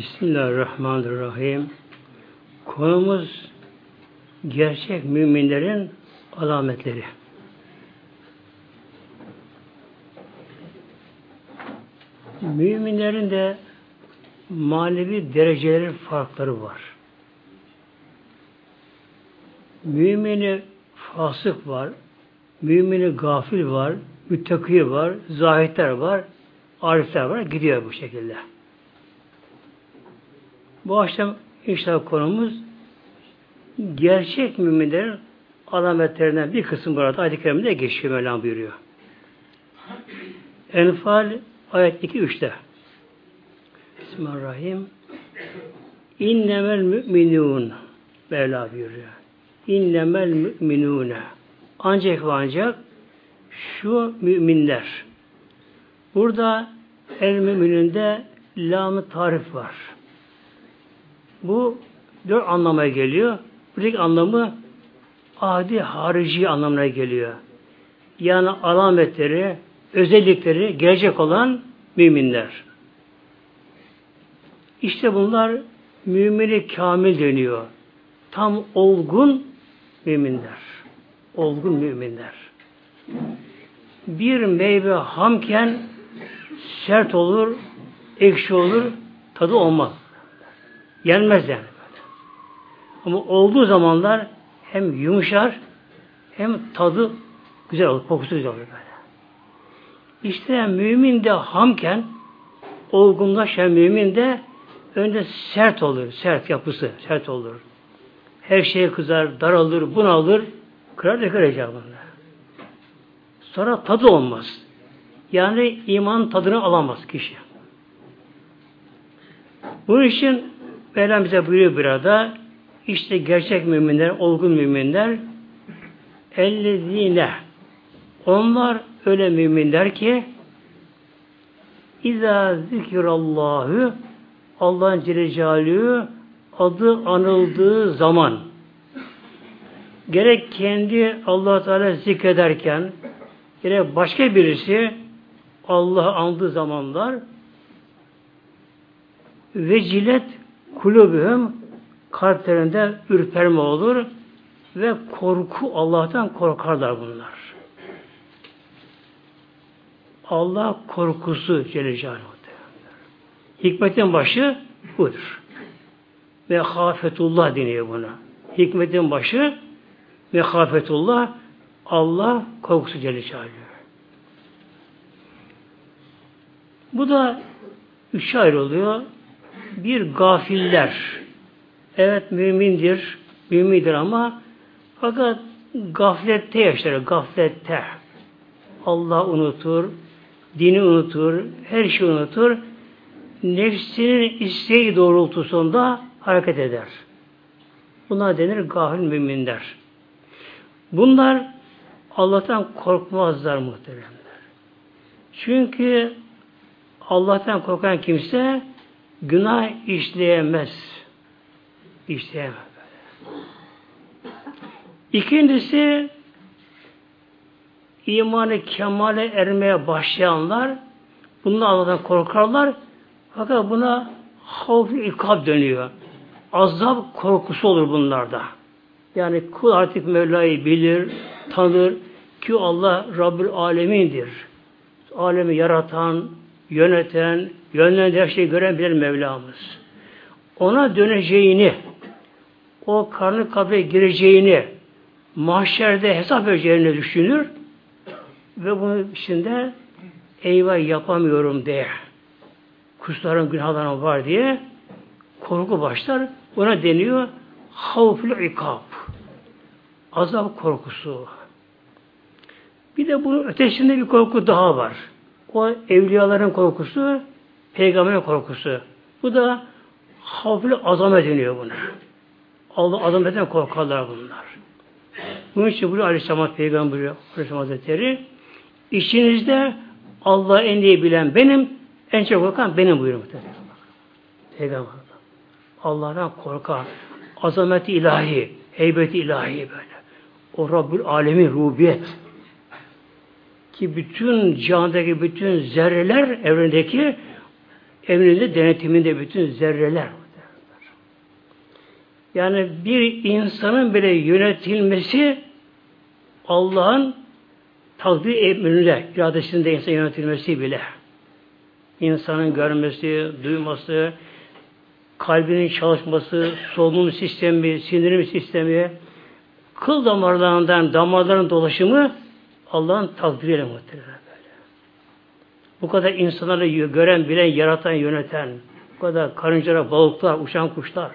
Bismillahirrahmanirrahim. Konumuz gerçek müminlerin alametleri. Müminlerin de manevi dereceleri farkları var. Mümini fasık var, mümini gafil var, müttaki var, zahitler var, arifler var, gidiyor bu şekilde. Bu akşam inşallah konumuz gerçek müminlerin alametlerinden bir kısım burada ayet-i kerimede geçiyor Mevlam buyuruyor. Enfal ayet 2-3'te Bismillahirrahmanirrahim İnnemel müminun Mevla buyuruyor. İnnemel müminune ancak ve ancak şu müminler burada el mümininde lam tarif var. Bu dört anlamaya geliyor. Buradaki anlamı adi harici anlamına geliyor. Yani alametleri, özellikleri gelecek olan müminler. İşte bunlar mümini kamil deniyor. Tam olgun müminler. Olgun müminler. Bir meyve hamken sert olur, ekşi olur, tadı olmaz. Yenmez yani. Ama olduğu zamanlar hem yumuşar hem tadı güzel olur, kokusu güzel olur böyle. İşte mümin de hamken olgunlaşan mümin de önce sert olur, sert yapısı, sert olur. Her şeye kızar, daralır, bunalır, kırar da kıracak bunlar. Sonra tadı olmaz. Yani iman tadını alamaz kişi. Bunun için Mevlam bize buyuruyor burada işte gerçek müminler, olgun müminler ellezine onlar öyle müminler ki İza zikrallahu Allah'ın Celle adı anıldığı zaman gerek kendi allah Teala zikrederken gerek başka birisi Allah andığı zamanlar vecilet kulübühüm kalplerinde ürperme olur ve korku Allah'tan korkarlar bunlar. Allah korkusu Celle Celaluhu. Hikmetin başı budur. Ve hafetullah deniyor buna. Hikmetin başı ve hafetullah Allah korkusu Celle Celaluhu. Bu da üç ayrılıyor. Bir gafiller. Evet mümindir, mümindir ama fakat gaflette yaşar, gaflette. Allah unutur, dini unutur, her şeyi unutur. Nefsinin isteği doğrultusunda hareket eder. Buna denir gafil müminler. Bunlar Allah'tan korkmazlar muhteremler. Çünkü Allah'tan korkan kimse günah işleyemez. İşleyemez. İkincisi imanı kemale ermeye başlayanlar bunlar Allah'tan korkarlar fakat buna havf ikab dönüyor. Azap korkusu olur bunlarda. Yani kul artık Mevla'yı bilir, tanır ki Allah Rabbül Alemin'dir. Alemi yaratan, yöneten, yönlendiren şeyi gören bilir Mevlamız. Ona döneceğini, o karnı kabre gireceğini, mahşerde hesap vereceğini düşünür ve bunun içinde eyvah yapamıyorum diye kuslarım günahlarım var diye korku başlar. Buna deniyor havfül ikab. Azap korkusu. Bir de bunun ötesinde bir korku daha var. O evliyaların korkusu, peygamberin korkusu. Bu da havfül azamet deniyor buna. Allah azametten korkarlar bunlar. Bunun için buraya Aleyhisselam Peygamber buyuruyor Aleyhisselam Hazretleri İçinizde Allah en iyi bilen benim, en çok korkan benim buyuruyor muhtemelen. Peygamber. Allah'tan korkar. Azameti ilahi, heybeti ilahi böyle. O Rabbül Alemin rubiyet. Ki bütün candaki bütün zerreler evrendeki emrinde denetiminde bütün zerreler. Yani bir insanın bile yönetilmesi Allah'ın takdir emrinde, iradesinde insan yönetilmesi bile. İnsanın görmesi, duyması, kalbinin çalışması, solunum sistemi, sindirim sistemi, kıl damarlarından damarların dolaşımı Allah'ın takdiriyle muhtemelen böyle. Bu kadar insanları gören, bilen, yaratan, yöneten, bu kadar karıncalar, balıklar, uçan kuşlar,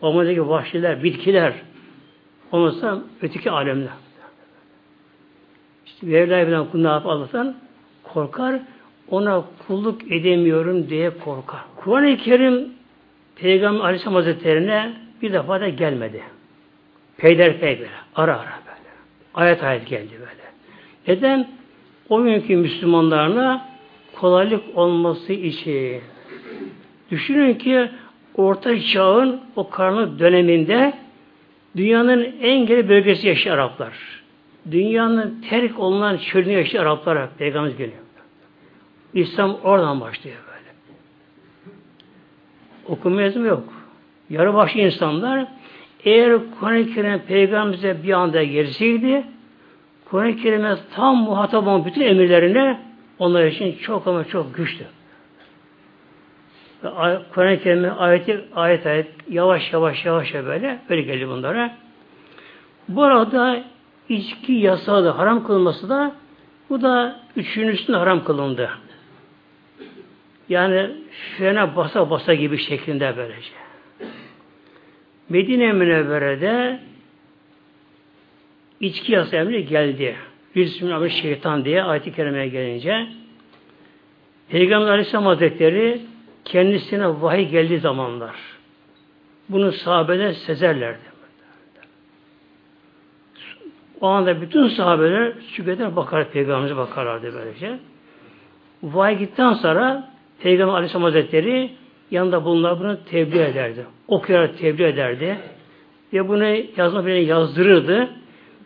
ormandaki vahşiler, bitkiler, olmasa öteki alemler. İşte Mevla bilen kul ne yap Allah'tan? Korkar, ona kulluk edemiyorum diye korkar. Kur'an-ı Kerim Peygamber Aleyhisselam Hazretleri'ne bir defa da gelmedi. Peyderpey böyle, ara ara böyle. Ayet ayet geldi böyle. Neden? O günkü Müslümanlarına kolaylık olması için. Düşünün ki Orta Çağ'ın o karanlık döneminde dünyanın en geri bölgesi yaşıyor Araplar. Dünyanın terk olunan çölünü yaşıyor Araplara. Peygamber geliyor. İslam oradan başlıyor böyle. Okuma yazımı yok. Yarı başı insanlar eğer Kur'an-ı Kerim Peygamberimize bir anda gelseydi Kur'an-ı Kerim'e tam muhatap olan bütün emirlerine onlar için çok ama çok güçtü. Kur'an-ı Kerim'e ayet, ayet ayet yavaş yavaş yavaş böyle öyle geliyor bunlara. Bu arada içki yasağı da haram kılınması da bu da üçüncüsünde haram kılındı. Yani frene basa basa gibi şeklinde böylece. Medine Münevvere'de içki yasa emri geldi. Bismillah şeytan diye ayet-i kerimeye gelince Peygamber Aleyhisselam Hazretleri kendisine vahiy geldiği zamanlar bunu sahabeler sezerlerdi. O anda bütün sahabeler sükunetten bakar, Peygamber'e bakarlardı böylece. Vahiy gittikten sonra Peygamber Aleyhisselam Hazretleri yanında bunlar bunu tebliğ ederdi. Okuyarak tebliğ ederdi. Ve bunu yazma birine yazdırırdı.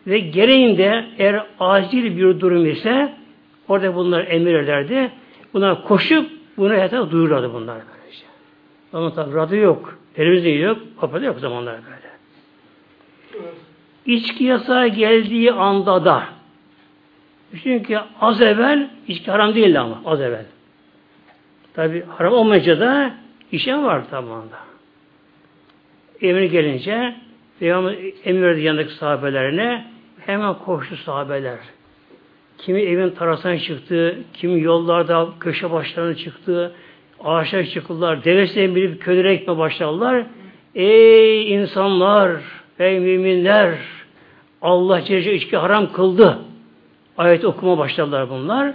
Ve gereğinde eğer acil bir durum ise orada bunlar emir ederdi. Bunlar koşup bunu hayata duyururlardı bunlar böylece. Ama tabi radyo yok, televizyon yok, kapalı yok zamanlar böyle. İçki yasağı geldiği anda da çünkü az evvel içki haram değildi ama az evvel. Tabi haram olmayınca da işe var tamamında. Emir gelince Peygamber emir verdi yanındaki sahabelerine hemen koştu sahabeler. Kimi evin tarasına çıktı, kimi yollarda köşe başlarına çıktı, ağaçlar çıktılar, devesine binip kölere ekme başladılar. Ey insanlar, ey müminler, Allah Celle içki haram kıldı. Ayet okuma başladılar bunlar.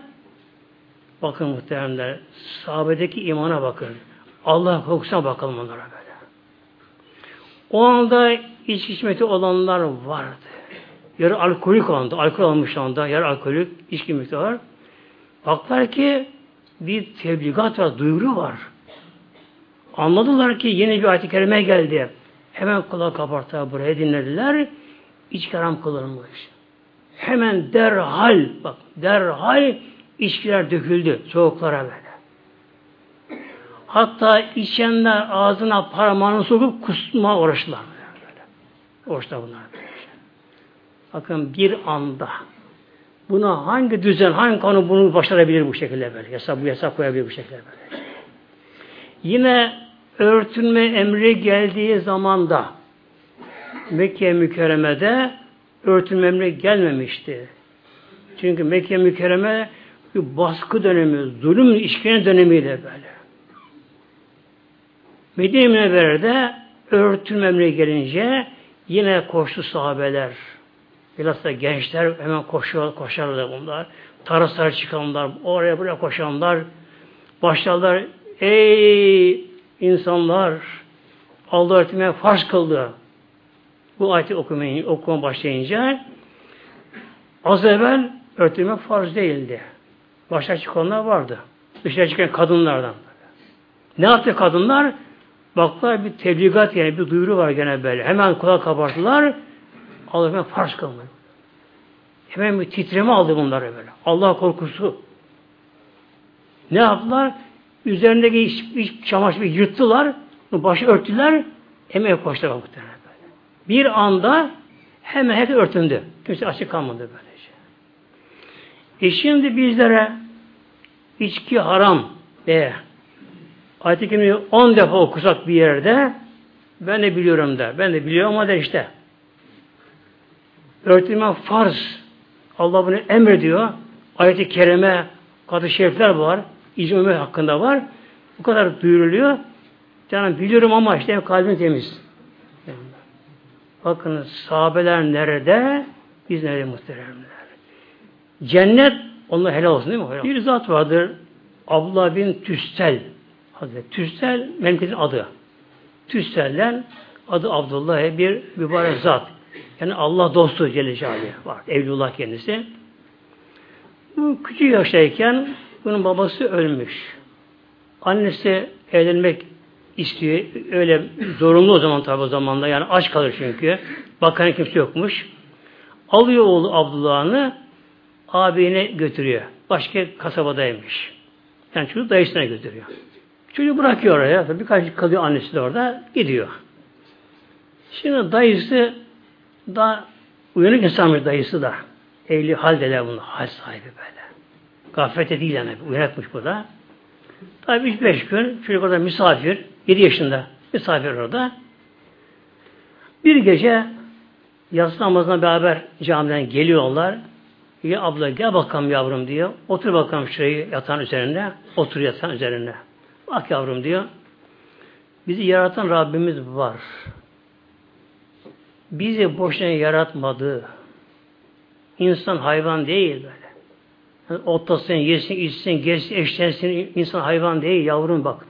Bakın muhteremler, sahabedeki imana bakın. Allah korkusuna bakalım onlara böyle. O anda iç içmeti olanlar vardı. Yarı alkolik olandı. Alkol almış anda. Yarı alkolik içki miktarı var. Baklar ki bir tebligat var, duyuru var. Anladılar ki yeni bir ayet-i kerime geldi. Hemen kulak kabartarak buraya dinlediler. İçki haram kılınmış. Hemen derhal, bak derhal içkiler döküldü soğuklara böyle. Hatta içenler ağzına parmağını sokup kusma uğraştılar. Böyle. Uğraştılar bunlar. Bakın bir anda buna hangi düzen, hangi kanun bunu başarabilir bu şekilde böyle. Yasa, bu yasak koyabilir bu şekilde böyle. Yine örtünme emri geldiği zamanda Mekke mükerremede örtünme emri gelmemişti. Çünkü Mekke mükerreme bir baskı dönemi, zulüm işkence dönemiydi böyle. Medine Münevvere'de örtünme emri gelince yine koştu sahabeler. Bilhassa gençler hemen koşuyor, koşarlar bunlar. Taraslar çıkanlar, oraya buraya koşanlar başlarlar. Ey insanlar! Allah öğretmeye farz kıldı. Bu ayeti okumayı, okuma başlayınca az evvel örtülme farz değildi. Başa çıkanlar vardı. Dışarı çıkan kadınlardan. Ne yaptı kadınlar? Baklar bir tebligat yani bir duyuru var gene böyle. Hemen kulak kabarttılar. Allah hemen farz kılmıyor. Hemen bir titreme aldı bunları böyle. Allah korkusu. Ne yaptılar? Üzerindeki iç, iç çamaşırı yırttılar. Başı örttüler. Hemen koştular muhtemelen böyle. Bir anda hemen herkes örtündü. Kimse açık kalmadı böylece. E şimdi bizlere içki haram diye ayet-i 10 defa okusak bir yerde ben de biliyorum da. Ben de biliyorum ama der işte. Örtülme farz. Allah bunu emrediyor. Ayet-i kerime, kadı şerifler var. İcmi hakkında var. Bu kadar duyuruluyor. Canım biliyorum ama işte kalbim temiz. Bakın sahabeler nerede? Biz nerede muhteremler? Cennet onlar helal olsun değil mi? Bir zat vardır. Abdullah bin Tüstel Hazreti. Tüstel memleketin adı. Tüstel'den adı Abdullah bir mübarek zat. Yani Allah dostu Celle Celaluhu var. Evlullah kendisi. Bu küçük yaştayken bunun babası ölmüş. Annesi evlenmek istiyor. Öyle zorunlu o zaman tabi o zamanda. Yani aç kalır çünkü. Bakan kimse yokmuş. Alıyor oğlu Abdullah'ını abine götürüyor. Başka kasabadaymış. Yani çocuk dayısına götürüyor. Çocuğu bırakıyor oraya. Birkaç kalıyor annesi de orada. Gidiyor. Şimdi dayısı da uyanık insanmış dayısı da. Evli hal derler bunu. Hal sahibi böyle. Gaflete değil yani. Uyanıkmış bu da. Tabi 3-5 gün çocuk orada misafir. 7 yaşında misafir orada. Bir gece yatsı namazına beraber camiden geliyorlar. Ya abla gel bakalım yavrum diyor. Otur bakalım şurayı yatağın üzerinde. Otur yatağın üzerinde. Bak yavrum diyor. Bizi yaratan Rabbimiz var. Bizi boşuna yaratmadı. İnsan hayvan değil böyle. Yani otlasın, yesin, içsin, gezsin, eşlensin. insan hayvan değil. Yavrum bak.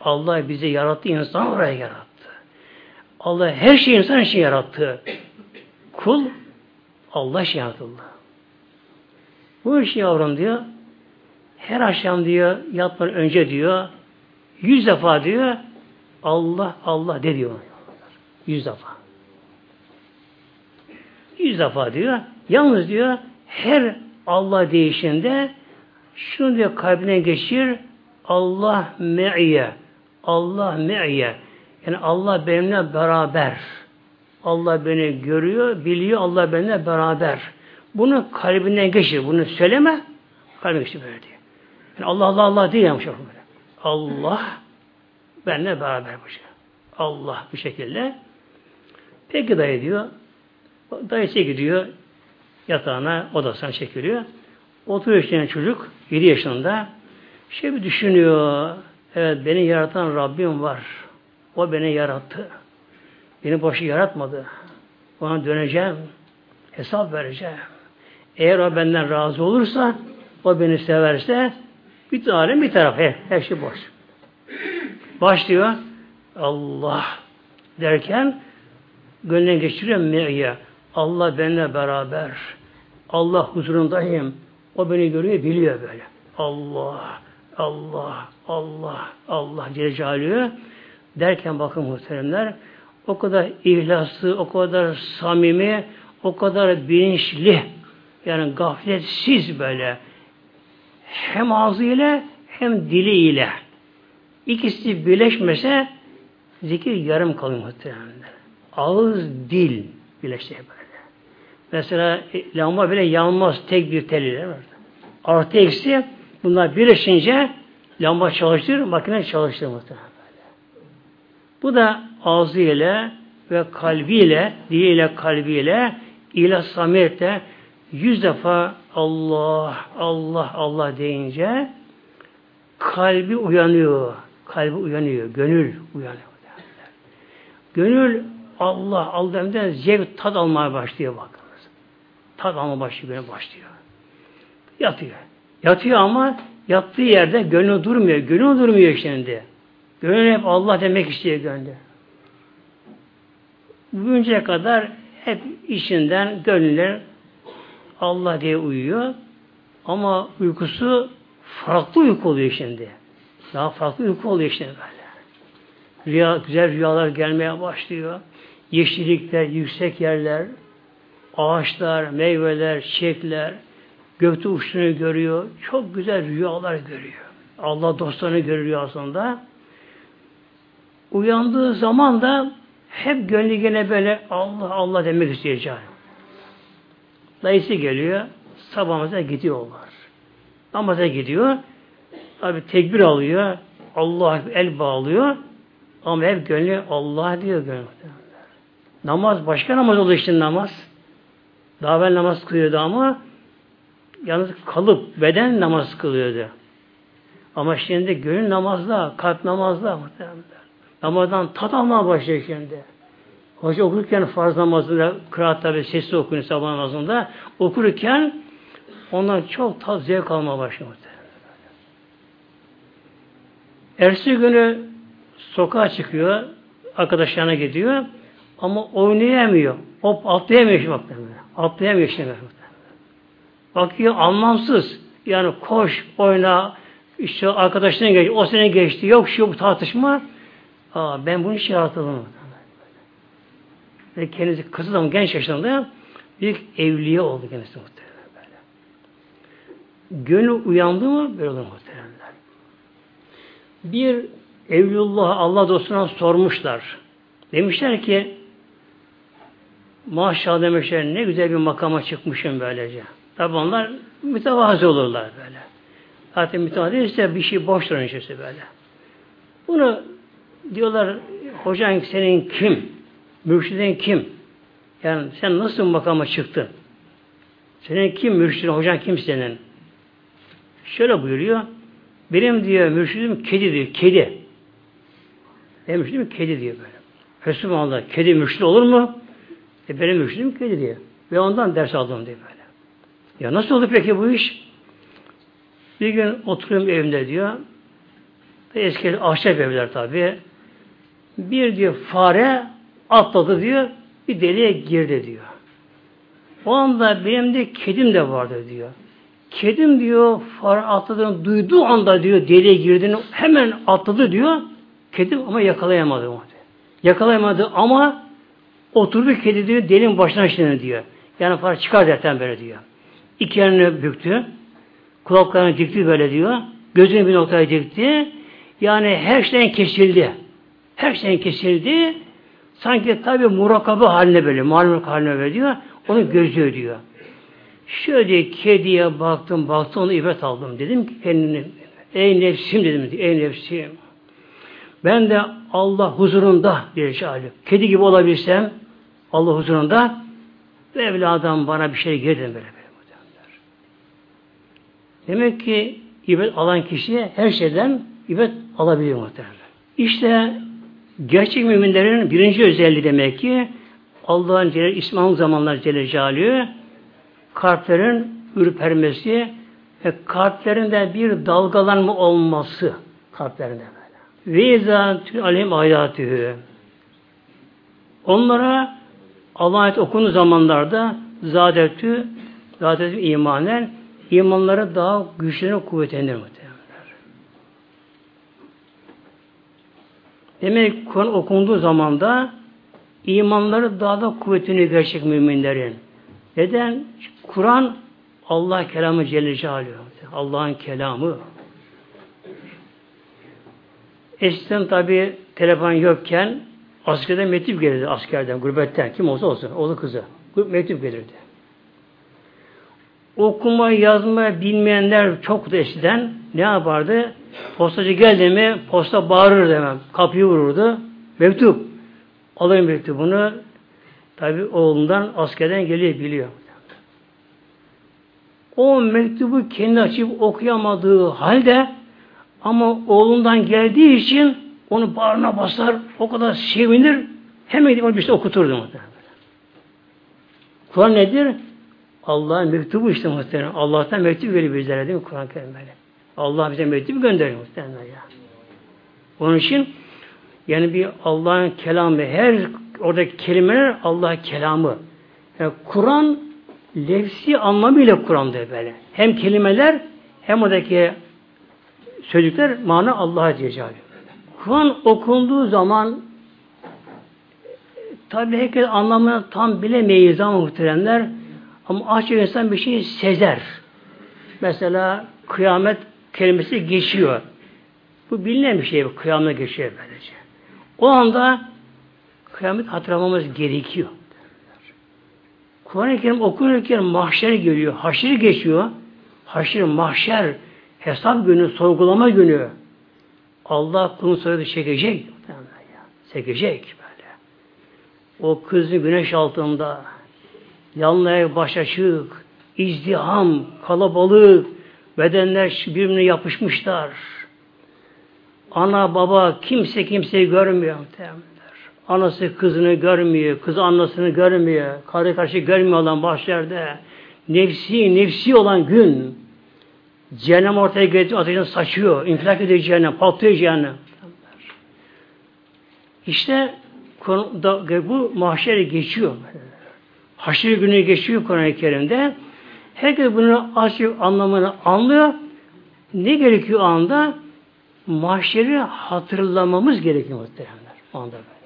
Allah bizi yarattı, insan oraya yarattı. Allah her şeyi insan için yarattı. Kul Allah için yaratıldı. Bu iş yavrum diyor. Her akşam diyor, yatmadan önce diyor, yüz defa diyor, Allah Allah de diyor. Yüz defa. Yüz defa diyor. Yalnız diyor, her Allah değişinde şunu diyor kalbine geçir, Allah me'ye. Allah me'ye. Yani Allah benimle beraber. Allah beni görüyor, biliyor, Allah benimle beraber. Bunu kalbinden geçir. Bunu söyleme, kalbine geçir böyle diyor. Yani Allah Allah Allah değil böyle. Allah benimle beraber bu şey. Allah bu şekilde. Peki dayı diyor. Dayısı gidiyor yatağına odasına çekiliyor. Oturuyor işte çocuk 7 yaşında. Şey bir düşünüyor. Evet beni yaratan Rabbim var. O beni yarattı. Beni boşu yaratmadı. Ona döneceğim. Hesap vereceğim. Eğer o benden razı olursa, o beni severse bir alem bir taraf. Her, her şey boş. Başlıyor. Allah derken gönlüne geçiriyor me'ye. Allah benimle beraber. Allah huzurundayım. O beni görüyor, biliyor böyle. Allah, Allah, Allah, Allah Celle derken bakın muhteremler o kadar ihlaslı, o kadar samimi, o kadar bilinçli yani gafletsiz böyle hem ağzıyla hem diliyle. İkisi birleşmese zikir yarım kalıyor muhtemelen. Ağız, dil birleşse böyle. Mesela e, lamba bile yanmaz tek bir teliyle var. Artı eksi bunlar birleşince lamba çalıştırır, makine çalıştırır muhtemelen. Bu da ağzıyla ve kalbiyle, diliyle, kalbiyle, ilah samiyette yüz defa Allah, Allah, Allah deyince kalbi uyanıyor. Kalbi uyanıyor. Gönül uyanıyor. Gönül Allah, Allah'tan zevk tad almaya başlıyor bakınız. Tad alma başlıyor, başlıyor. Yatıyor. Yatıyor ama yattığı yerde gönül durmuyor. Gönül durmuyor şimdi. Gönül hep Allah demek istiyor gönlü. Bugünceye kadar hep işinden gönüller Allah diye uyuyor. Ama uykusu farklı uyku oluyor şimdi. Daha farklı uyku oluyor şimdi böyle. Rüya, güzel rüyalar gelmeye başlıyor. Yeşillikler, yüksek yerler, ağaçlar, meyveler, çiçekler, gökte uçtuğunu görüyor. Çok güzel rüyalar görüyor. Allah dostlarını görüyor aslında. Uyandığı zaman da hep gönlü gene böyle Allah Allah demek isteyecek. Dayısı geliyor, sabah gidiyorlar. Namaza gidiyor. Tabi tekbir alıyor. Allah el bağlıyor. Ama hep gönlü Allah diyor gönlü. Namaz başka namaz oldu işte namaz. Daha ben namaz kılıyordu ama yalnız kalıp beden namaz kılıyordu. Ama şimdi gönül namazda, kalp muhtemelen. Namazdan tat almaya başlıyor şimdi. Hoca okurken farz namazında kıraat tabi sesli okunuyor sabah namazında. Okurken ondan çok tat zevk almaya başlıyor. Ertesi günü sokağa çıkıyor, arkadaşlarına gidiyor ama oynayamıyor. Hop atlayamıyor şimdi bak. Atlayamıyor şimdi. Bakıyor anlamsız. Yani koş, oyna, işte arkadaşlarına geç, o sene geçti, yok şu yok tartışma. Aa, ben bunu hiç yaratıldım. Ve kendisi kızı zaman genç yaşlarında büyük evliye oldu kendisi muhtemelen böyle. Gönlü uyandı mı böyle olur muhtemelen. Bir Evlullah Allah dostuna sormuşlar. Demişler ki maşallah demişler ne güzel bir makama çıkmışım böylece. Tabi onlar mütevazı olurlar böyle. Zaten mütevazı ise bir şey boş durun işte böyle. Bunu diyorlar hocan senin kim? Mürşidin kim? Yani sen nasıl makama çıktın? Senin kim mürşidin, hocan kim senin? Şöyle buyuruyor. Benim diyor mürşidim kedi diyor. Kedi. Benim mürşidim kedi diyor böyle. Resulullah kedi mürşid olur mu? E benim mürşidim kedi diyor. Ve ondan ders aldım diyor böyle. Ya nasıl oldu peki bu iş? Bir gün oturuyorum evimde diyor. Eski ahşap evler tabi. Bir diyor fare atladı diyor. Bir deliğe girdi diyor. O anda benim de kedim de vardı diyor. Kedim diyor fare atladığını duyduğu anda diyor deliğe girdiğini hemen atladı diyor. Kedim ama yakalayamadı. Yakalayamadı ama oturdu kedi diyor delinin başına şimdi diyor. Yani fare çıkar zaten böyle diyor. İki yerini büktü. Kulaklarını dikti böyle diyor. Gözünü bir noktaya dikti. Yani her şeyden kesildi. Her şeyden kesildi. Sanki tabi murakabe haline böyle, malum haline böyle diyor. Onu gözlüyor diyor. Şöyle kediye baktım, baktım onu ibret aldım. Dedim ki kendini, ey nefsim dedim, ey nefsim. Ben de Allah huzurunda bir şahit. Kedi gibi olabilsem Allah huzurunda evladım bana bir şey gelir böyle böyle. Demek ki ibret alan kişi her şeyden ibret alabiliyor muhtemelen. İşte gerçek müminlerin birinci özelliği demek ki Allah'ın İsmail zamanlar Celle Celaluhu kalplerin ürpermesi ve kalplerinde bir dalgalanma olması kalplerinde böyle. Ve izâtü aleyhim ayatühü. Onlara Allah ayet okunu zamanlarda zadetü zadetü imanen imanları daha güçlenir, kuvvetlenir muhtemelenler. Demek Kur'an okunduğu zaman da imanları daha da kuvvetini gerçek müminlerin. Neden? Kur'an Allah kelamı Celle Celaluhu. Allah'ın kelamı. Eskiden tabi telefon yokken askerden mektup gelirdi askerden, gurbetten. Kim olsa olsun, oğlu kızı. Mektup gelirdi. Okuma, yazma bilmeyenler çok eskiden ne yapardı? Postacı geldi mi posta bağırır demem. Kapıyı vururdu. Mektup. Alır mektubunu. Tabi oğlundan askerden geliyor biliyor. O mektubu kendi açıp okuyamadığı halde ama oğlundan geldiği için onu bağrına basar, o kadar sevinir, hemen gidip onu bir şey okuturdu. Kur'an nedir? Allah'ın mektubu işte muhtemelen. Allah'tan mektup veriyor bizlere değil mi Kur'an-ı? Allah bize mektup gönderiyor muhtemelen ya. Onun için yani bir Allah'ın kelamı, her oradaki kelimeler Allah kelamı. Yani Kur'an lefsi anlamıyla Kur'an'dır böyle. Hem kelimeler hem oradaki sözcükler mana Allah'a diyeceği. Kur'an okunduğu zaman tabi herkes anlamını tam bilemeyiz ama muhteremler ama açık insan bir şey sezer. Mesela kıyamet kelimesi geçiyor. Bu bilinen bir şey. Bu kıyamda geçiyor böylece. O anda kıyamet hatırlamamız gerekiyor. Kur'an-ı Kerim okunurken mahşer geliyor. Haşir geçiyor. Haşir, mahşer, hesap günü, sorgulama günü. Allah kulun soyadı çekecek. Çekecek böyle. O kızı güneş altında yanlaya baş açık, izdiham, kalabalık, bedenler birbirine yapışmışlar. Ana baba kimse kimseyi görmüyor. Anası kızını görmüyor, kızı annesini görmüyor, karı karşı görmüyor olan başlarda. Nefsi, nefsi olan gün cehennem ortaya getiriyor, ateşini saçıyor, infilak ediyor cehennem, patlıyor cehennem. İşte bu mahşeri geçiyor. Haşir günü geçiyor Kur'an-ı Kerim'de. Herkes bunu açık anlamını anlıyor. Ne gerekiyor anda? Mahşeri hatırlamamız gerekiyor muhteremler. O anda böyle.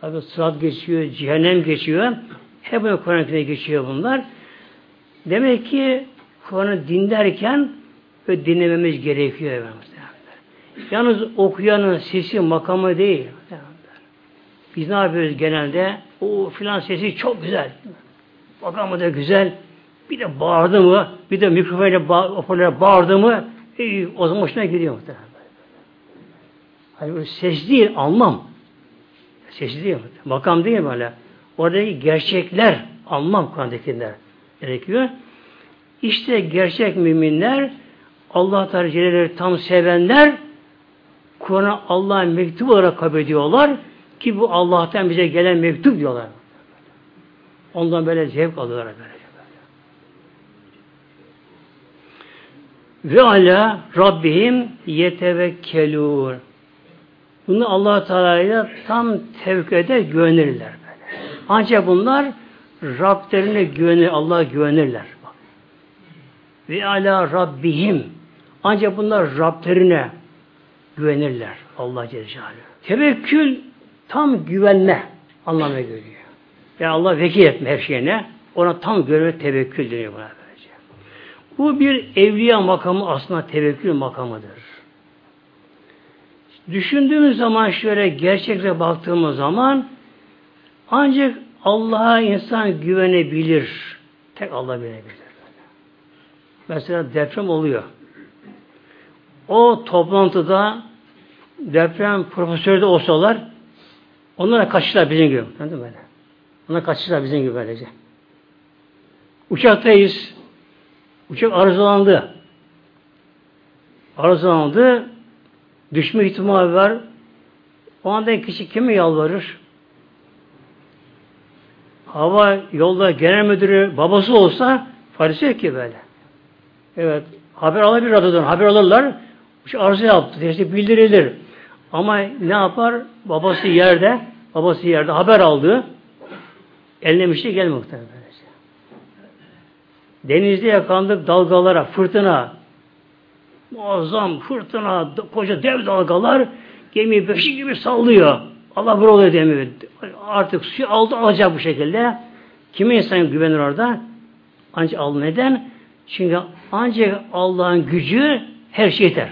Tabi sırat geçiyor, cehennem geçiyor. Hep Kur'an-ı Kerim'de geçiyor bunlar. Demek ki Kur'an'ı dinlerken ve dinlememiz gerekiyor. Yalnız okuyanın sesi makamı değil. Biz ne yapıyoruz genelde? O filan sesi çok güzel. Makamı da güzel. Bir de bağırdı mı, bir de mikrofonla ba hoparlöre bağırdı mı, e, o zaman hoşuna gidiyor muhtemelen. Hani ses değil, anlam. Ses değil, makam değil böyle. Oradaki gerçekler, anlam Kur'an'dakiler gerekiyor. İşte gerçek müminler, Allah Teala'ları tam sevenler, Kur'an'ı Allah'ın mektubu olarak kabul ediyorlar ki bu Allah'tan bize gelen mektup diyorlar. Ondan böyle zevk alıyorlar böyle. Ve ala Rabbihim yetevekkelûn. Bunu allah Teala'ya tam tevkede güvenirler. Böyle. Ancak bunlar Rablerine güvenir, Allah'a güvenirler. Ve ala Rabbihim. Ancak bunlar Rablerine güvenirler. Allah Celle Celaluhu. Tevekkül tam güvenme anlamına geliyor. Yani Allah vekil etme her şeyine. Ona tam göre tevekkül deniyor buna böylece. Bu bir evliya makamı aslında tevekkül makamıdır. Düşündüğümüz zaman şöyle gerçekle baktığımız zaman ancak Allah'a insan güvenebilir. Tek Allah bilebilir. Mesela deprem oluyor. O toplantıda deprem profesörü de olsalar onlara kaçışlar bizim gibi. Anladın mı böyle? Onlar kaçışlar bizim gibi böylece. Uçaktayız. Uçak arızalandı. Arızalandı. Düşme ihtimali var. O anda kişi kime yalvarır? Hava yolda genel müdürü babası olsa farisi ki böyle. Evet. Haber alabilir radyodan. Haber alırlar. Şu arıza yaptı. İşte bildirilir. Ama ne yapar? Babası yerde. Babası yerde haber aldı. Eline bir şey gelmiyor muhtemelen. Denizde yakandık dalgalara, fırtına. Muazzam fırtına, koca dev dalgalar gemi beşik gibi sallıyor. Allah burada demiyor. Artık su aldı alacak bu şekilde. Kime insan güvenir orada? Ancak Allah neden? Çünkü ancak Allah'ın gücü her şey yeter.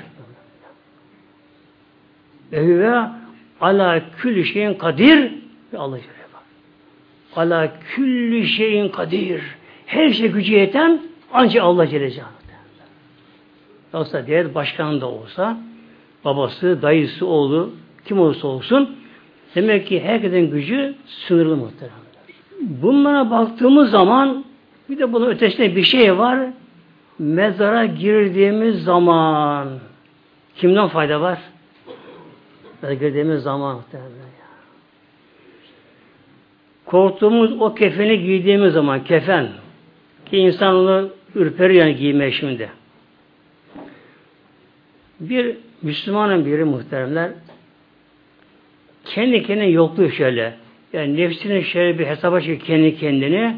Ve ala külli şeyin kadir Allah Ala külli şeyin kadir. Her şey gücü yeten ancak Allah Celle Celaluhu. Yoksa diğer başkan da olsa babası, dayısı, oğlu kim olursa olsun demek ki herkesin gücü sınırlı muhtemelen. Bunlara baktığımız zaman bir de bunun ötesinde bir şey var. Mezara girdiğimiz zaman kimden fayda var? Mezara girdiğimiz zaman. Korktuğumuz o kefeni giydiğimiz zaman kefen ki insan onu ürperiyor yani giymeye şimdi. Bir Müslümanın biri muhteremler kendi kendine yokluğu şöyle. Yani nefsinin şöyle bir hesaba çekiyor kendi kendini.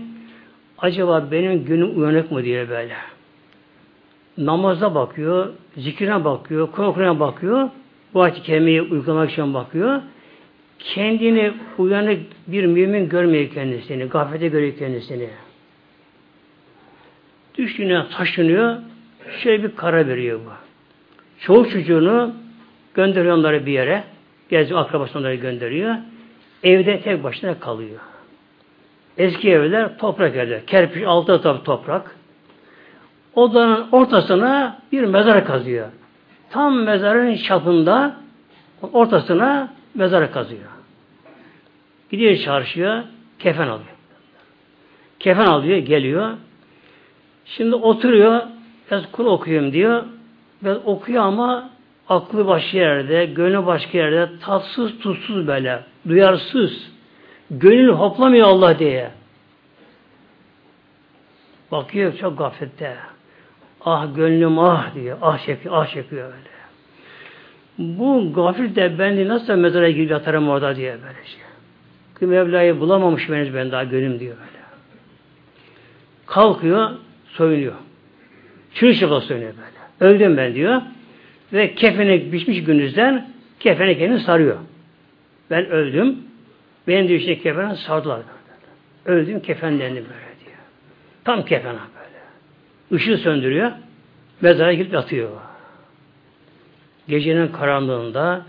Acaba benim günüm uyanık mı diye böyle. Namaza bakıyor, zikrine bakıyor, Kur'an'a bakıyor. Bu ayet kelimeyi uygulamak için bakıyor. Kendini uyanık bir mümin görmüyor kendisini. Gaflete görüyor kendisini. Düşünüyor, taşınıyor. Şöyle bir kara veriyor bu. Çoğu çocuğunu gönderiyor onları bir yere. Geziyor akrabası onları gönderiyor. Evde tek başına kalıyor. Eski evler toprak evler. Kerpiç altı tabi toprak. Odanın ortasına bir mezar kazıyor. Tam mezarın çapında ortasına mezar kazıyor. Gidiyor çarşıya, kefen alıyor. Kefen alıyor, geliyor. Şimdi oturuyor, biraz kul okuyayım diyor. Biraz okuyor ama aklı başka yerde, gönlü başka yerde, tatsız, tutsuz böyle, duyarsız. Gönül hoplamıyor Allah diye. Bakıyor çok gaflette. Ah gönlüm ah diyor. Ah çekiyor, ah çekiyor öyle. Bu gafil de beni nasıl mezara girip yatarım orada diye böyle şey. Ki Mevla'yı bulamamış henüz ben daha gönlüm diyor böyle. Kalkıyor, soyunuyor. Çırışıkla soyunuyor böyle. Öldüm ben diyor. Ve kefene biçmiş günüzden kefene kendini sarıyor. Ben öldüm. Benim diyor işte kefene sardılar. Öldüm kefenlerini böyle diyor. Tam böyle. Işığı söndürüyor. Mezara gidip yatıyor. Gecenin karanlığında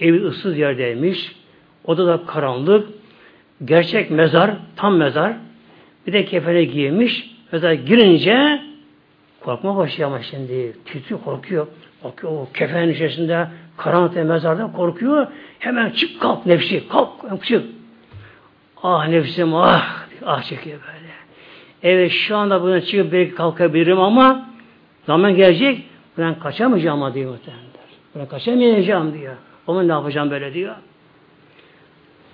evi ıssız yerdeymiş. Odada karanlık. Gerçek mezar, tam mezar. Bir de kefene giymiş. Mezara girince korkma başlıyor ama şimdi. Titriyor, korkuyor. Bakıyor o kefenin içerisinde karanlıkta mezarda korkuyor. Hemen çık kalk nefsi. Kalk çık. Ah nefsim ah. Ah çekiyor böyle. Evet şu anda buradan çıkıp belki kalkabilirim ama zaman gelecek ben kaçamayacağım ama diyor muhtemelen. Ben kaçamayacağım diyor. Ama ne yapacağım böyle diyor.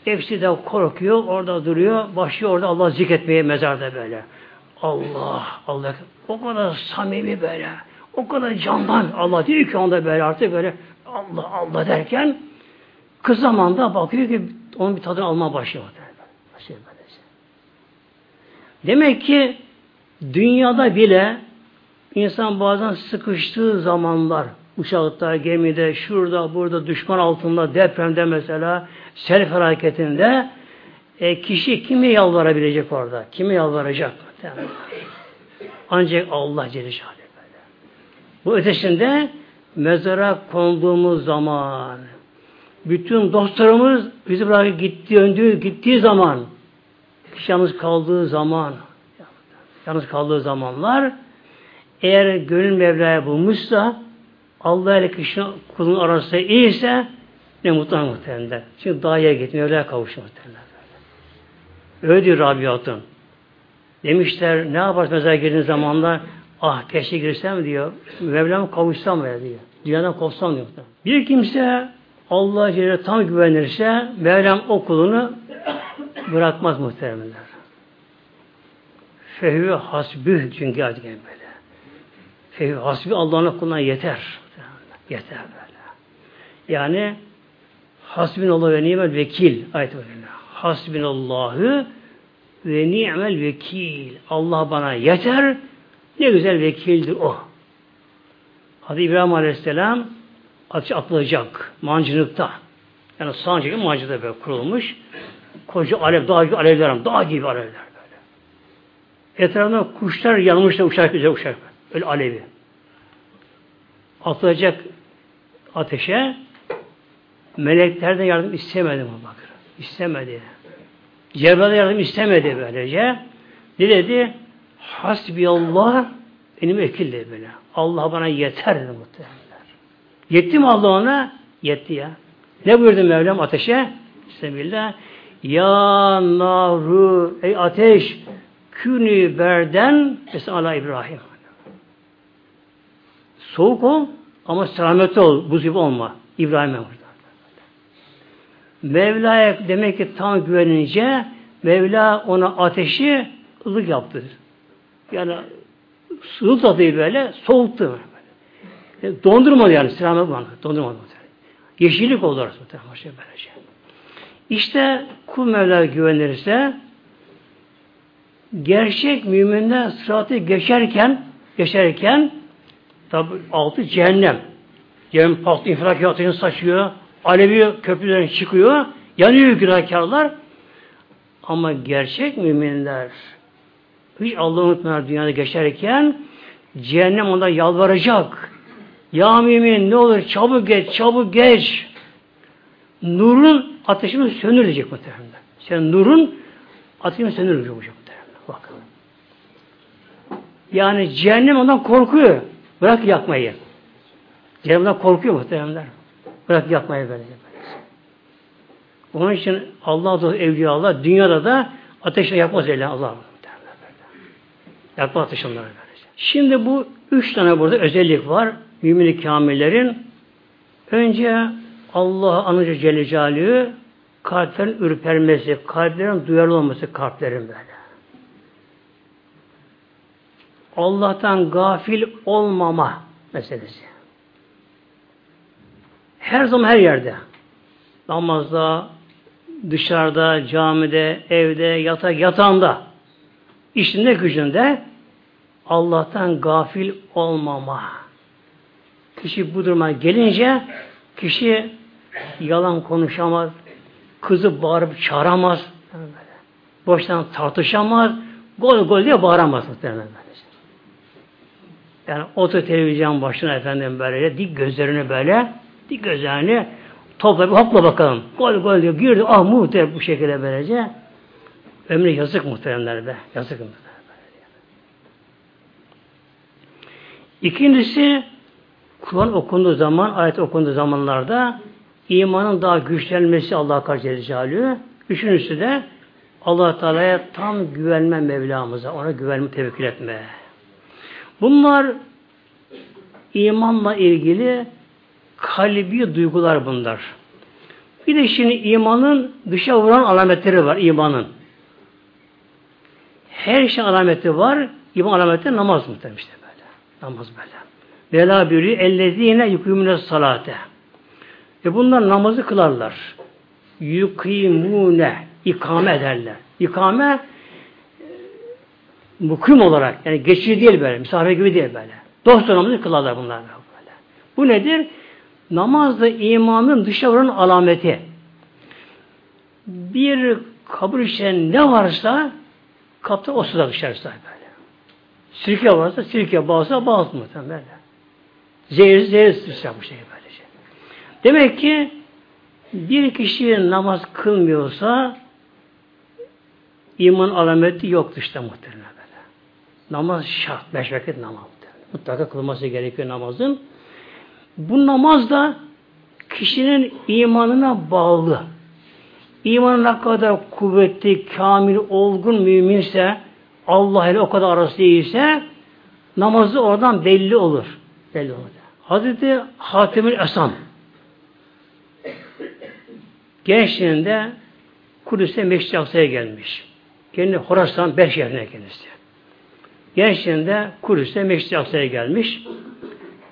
Hepsi de korkuyor, orada duruyor, başlıyor orada Allah zikretmeye mezarda böyle. Allah, Allah. O kadar samimi böyle. O kadar candan Allah diyor ki onda böyle artık böyle Allah Allah derken kız zamanda bakıyor ki onun bir tadını almaya başlıyor. böylece. Demek ki dünyada bile insan bazen sıkıştığı zamanlar uçakta, gemide, şurada, burada, düşman altında, depremde mesela, sel felaketinde e, kişi kime yalvarabilecek orada? Kime yalvaracak? Ancak Allah Celle böyle. Bu ötesinde mezara konduğumuz zaman bütün dostlarımız bizi bırakıp gitti, döndüğü, gittiği zaman kişi yalnız kaldığı zaman yalnız kaldığı zamanlar eğer gönül Mevla'ya bulmuşsa Allah ile kişinin kulun arası iyiyse ne mutlu muhtemelen. Çünkü daha iyi gitmiyor, öyle kavuşuyor muhtemelen. Öyle diyor Rabiat'ın. Demişler ne yaparsın mezara girdiğin zamanda ah keşke girsem diyor. Mevlam kavuşsam ya diyor. Dünyadan kopsam diyor. Bir kimse Allah'a tam güvenirse Mevlam o kulunu bırakmaz muhtemelenler. Fehvü hasbüh çünkü artık böyle. Fehvü hasbü Allah'ın kuluna yeter. Yeter böyle. Yani hasbinallah ve ni'mel vekil ayet. Hasbinallahü ve ni'mel vekil. Allah bana yeter. Ne güzel vekildir o. Hadi İbrahim Aleyhisselam atılacak mancınıkta. Yani sancıkta mancınıkta böyle kurulmuş. Koca alev, dağ gibi alevler, dağ gibi alevler böyle. Etrafında kuşlar yanmışlar, uçak güzel uçak. Öyle alevi. Atılacak ateşe melekler de yardım istemedi mi bakır? İstemedi. Cebrail yardım istemedi böylece. Ne dedi? Hasbiyallah benim ekil dedi böyle. Allah bana yeter dedi muhtemelenler. Yetti mi Allah ona? Yetti ya. Ne buyurdu Mevlam ateşe? Bismillah. Ya naru ey ateş künü berden mesela İbrahim. Soğuk ol ama selametli ol, buz gibi olma. İbrahim'e burada. Mevla'ya demek ki tam güvenince Mevla ona ateşi ılık yaptı. Yani sığıl tadı böyle soğuttu. E, dondurmadı yani selamet bana. Dondurmadı. Yeşillik oldu orası. Böylece. İşte kul Mevla'ya güvenirse gerçek müminler sıratı geçerken geçerken Tabi altı cehennem. Cehennem patlı infilak saçıyor. Alevi köprüden çıkıyor. Yanıyor günahkarlar. Ama gerçek müminler hiç Allah'ı unutmayan dünyada geçerken Cehennem ona yalvaracak. Ya mümin ne olur çabuk geç, çabuk geç. Nurun ateşini söndürecek muhtemelen. Sen nurun ateşini söndürecek muhtemelen. Bakın. Yani cehennem ondan korkuyor. Bırak yakmayı. Cehennemden korkuyor muhtemelen. Bırak yakmayı böylece. Onun için Allah da evliya Allah dünyada da ateşle yapmaz öyle Allah. Yakma ateş onlara. Şimdi bu üç tane burada özellik var. Mümin-i kamillerin önce Allah anıcı Celle Celaluhu kalplerin ürpermesi, kalplerin duyarlı olması kalplerin böyle. Allah'tan gafil olmama meselesi. Her zaman her yerde. Namazda, dışarıda, camide, evde, yatak, yatağında, işinde, gücünde Allah'tan gafil olmama. Kişi bu duruma gelince kişi yalan konuşamaz, kızı bağırıp çağıramaz, boştan tartışamaz, gol gol diye bağıramaz. Yani otur televizyon başına efendim böyle dik gözlerini böyle dik gözlerini topla bir hopla bakalım. Gol gol diyor. Girdi. Ah muhtemelen bu şekilde böylece. Ömrü yazık muhteremler be. Yazık muhteremler. İkincisi Kur'an okunduğu zaman, ayet okunduğu zamanlarda imanın daha güçlenmesi Allah'a karşı Celle Üçüncüsü de allah Teala'ya tam güvenme Mevlamıza, ona güvenme, tevekkül etme. Bunlar imanla ilgili kalbi duygular bunlar. Bir de şimdi imanın dışa vuran alametleri var imanın. Her şey alameti var. İman alameti namaz muhtemelen işte böyle. Namaz böyle. Vela buyuruyor ellezine yukümüne salate. E bunlar namazı kılarlar. Yukimune ikame ederler. İkame mukim olarak yani geçici değil böyle, misafir gibi değil böyle. Dost namazı kılarlar bunlar böyle. Bu nedir? Namaz da imanın dışa vuran alameti. Bir kabur içinde ne varsa kapta o suda dışarısı böyle. Sirke varsa sirke, bağsa bağız muhtemelen. Zehir, zehir sıçrar bu şey böylece. Demek ki bir kişi namaz kılmıyorsa iman alameti yok işte muhtemelen böyle. Namaz şart. Beş vakit namaz. Mutlaka kılması gerekiyor namazın. Bu namaz da kişinin imanına bağlı. İmanına kadar kuvvetli, kamil, olgun müminse, Allah ile o kadar arası değilse, namazı oradan belli olur. Belli olur. Hazreti Hatemül Esam gençliğinde Kudüs'e Meşri Aksa'ya gelmiş. Kendi Horasan Ber şehrine kendisi. Gençliğinde Kudüs'e Meşri Aksa'ya gelmiş.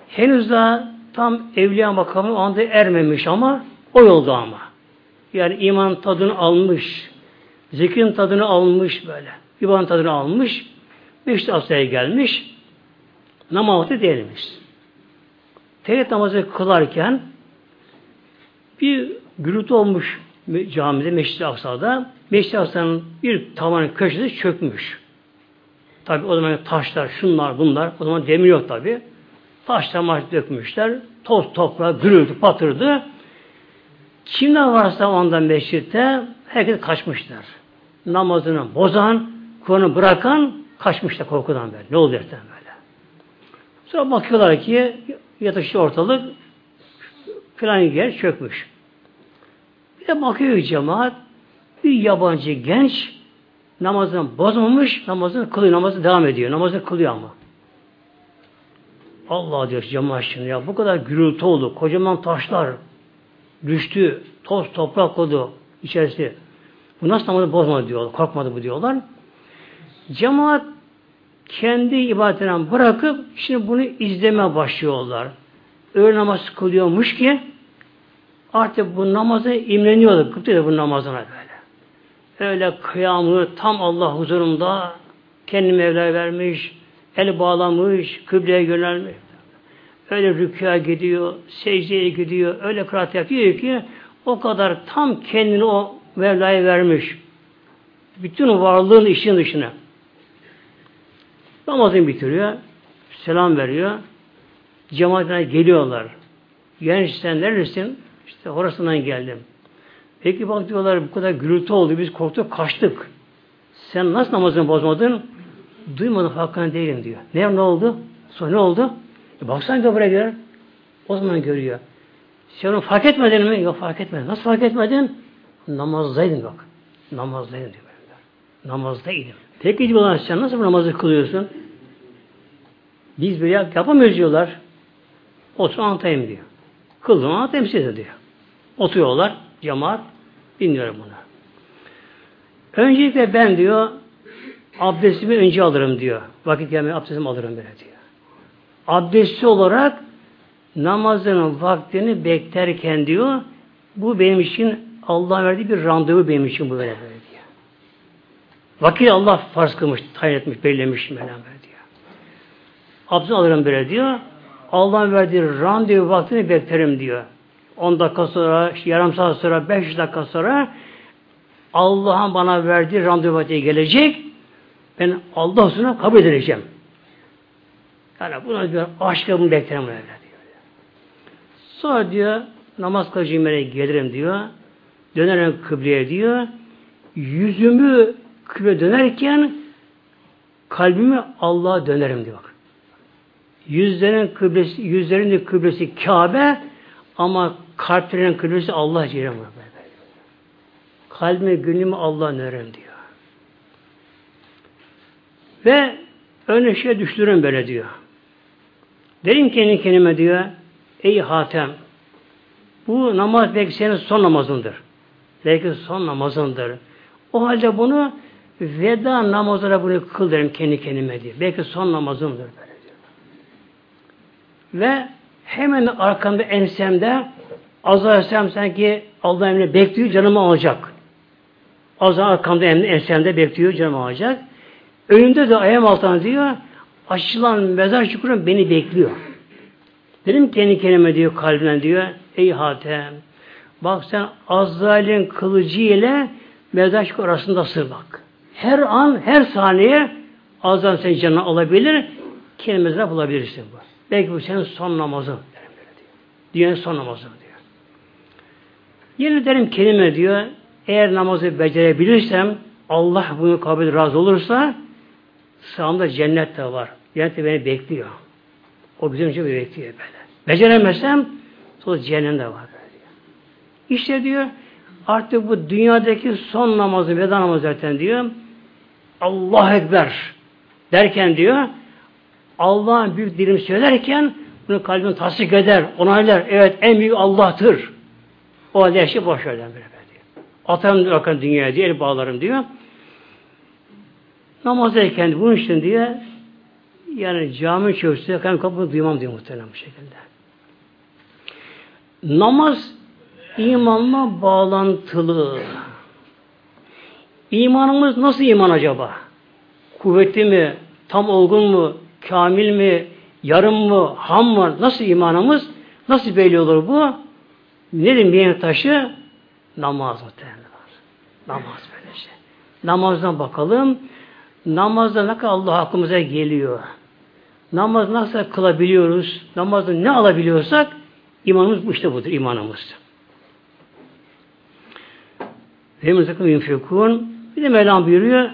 Henüz daha tam evliya makamı anda ermemiş ama o yolda ama. Yani iman tadını almış. Zikrin tadını almış böyle. İman tadını almış. Meşri Aksa'ya gelmiş. Namazı değilmiş. Teheyyüd namazı kılarken bir gürültü olmuş camide, Meşri Aksa'da. Meşri Aksa'nın bir tavanın köşesi çökmüş. Tabi o zaman taşlar, şunlar, bunlar, o zaman demir yok tabi. Taşlar maç dökmüşler, toz toprağı gürüldü, patırdı. Kimler varsa ondan meşritte herkes kaçmışlar. Namazını bozan, Kur'an'ı bırakan kaçmışlar korkudan böyle. Ne oluyor böyle? Sonra bakıyorlar ki yatışlı ortalık filan yer çökmüş. Bir de bakıyor cemaat bir yabancı genç namazını bozmamış, namazını kılıyor, namazı devam ediyor. Namazını kılıyor ama. Allah diyor cemaat şimdi ya bu kadar gürültü oldu. Kocaman taşlar düştü. Toz toprak oldu içerisi. Bu nasıl namazı bozmadı diyorlar. Korkmadı bu diyorlar. Cemaat kendi ibadetinden bırakıp şimdi bunu izleme başlıyorlar. Öğle namaz kılıyormuş ki artık bu namazı imreniyorlar. Kıptıyor bu namazına böyle. Öyle kıyamı tam Allah huzurunda kendi Mevla'ya vermiş, el bağlamış, kıbleye yönelmiş. Öyle rükûa gidiyor, secdeye gidiyor, öyle kıraat yapıyor ki o kadar tam kendini o Mevla'ya vermiş. Bütün varlığın işin dışına. Namazını bitiriyor. selam veriyor. Cemaatine geliyorlar. Genç sen neredesin? İşte orasından geldim. Peki bak diyorlar bu kadar gürültü oldu. Biz korktuk kaçtık. Sen nasıl namazını bozmadın? Duymadım hakkını değilim diyor. Ne, ne oldu? Sonra ne oldu? E baksana buraya gör. O zaman görüyor. Sen onu fark etmedin mi? Yok fark etmedim. Nasıl fark etmedin? Namazdaydım bak. Namazdaydım diyor. Namazdaydım. Peki diyorlar sen nasıl bu namazı kılıyorsun? Biz böyle yapamıyoruz diyorlar. Otur anlatayım diyor. Kıldım anlatayım size diyor. Oturuyorlar cemaat dinliyorum bunu. Öncelikle ben diyor abdestimi önce alırım diyor. Vakit gelmeye abdestimi alırım böyle diyor. Abdestli olarak namazının vaktini beklerken diyor bu benim için Allah verdiği bir randevu benim için bu böyle böyle diyor. Vakit Allah farz kılmış, tayin etmiş, belirlemiş böyle diyor. Abdest alırım böyle diyor. Allah'ın verdiği randevu vaktini beklerim diyor. 10 dakika sonra, yarım saat sonra, 5 dakika sonra Allah'ın bana verdiği randevu vakti gelecek. Ben Allah sonra kabul edeceğim. Yani buna diyor aşkla bunu beklerim öyle diyor. Sonra diyor namaz kılacağım yere gelirim diyor. Dönerim kıbleye diyor. Yüzümü kıble dönerken kalbimi Allah'a dönerim diyor. Yüzlerin kıblesi, yüzlerin kıblesi Kabe ama kalplerin kıblesi Allah Celle Kalbime, gönlümü Allah'a dönerim diyor. Ve önüne şey düşürürüm böyle diyor. Derim kendi kendime diyor, ey Hatem, bu namaz belki senin son namazındır. Belki son namazındır. O halde bunu veda namazına bunu kıl derim kendi kendime diyor. Belki son namazımdır böyle diyor. Ve hemen arkamda ensemde Azrail sanki Allah emrini bekliyor, canımı alacak. Azrail arkamda ensemde bekliyor, canımı alacak. Önümde de ayağım altına diyor, açılan mezar çukurun beni bekliyor. Dedim kendi kendime diyor kalbine diyor, ey Hatem, bak sen Azrail'in kılıcı ile mezar çukur arasındasın bak. Her an, her saniye Azrail senin canını alabilir, mezara bulabilirsin bu. Belki bu senin son namazın. Dünyanın son namazı diyor. Yine derim kelime diyor, eğer namazı becerebilirsem, Allah bunu kabul razı olursa, sağımda cennet de var. Cennet de beni bekliyor. O bizim için bekliyor böyle. Beceremezsem, sonra cehennem de var diyor. İşte diyor, artık bu dünyadaki son namazı, veda namazı zaten diyor, Allah Ekber derken diyor, Allah'ın büyük dilim söylerken bunu kalbin tasdik eder, onaylar. Evet en büyük Allah'tır. O halde her şey boş ver böyle diyor. Atarım bakın dünyaya diye el bağlarım diyor. Namazdayken bunun için diye yani cami çözse kendi kapını duymam diyor muhtemelen bu şekilde. Namaz imanla bağlantılı. İmanımız nasıl iman acaba? Kuvvetli mi? Tam olgun mu? Kamil mi? Yarım mı? Ham mı? Nasıl imanımız? Nasıl belli olur bu? Nedir bir taşı? Namaz muhtemelen. Namaz böyle şey. Namazdan bakalım. Namazda ne kadar Allah aklımıza geliyor. Namaz nasıl kılabiliyoruz? Namazda ne alabiliyorsak imanımız bu işte budur imanımız. Ve yunfikun bir de Mevlam buyuruyor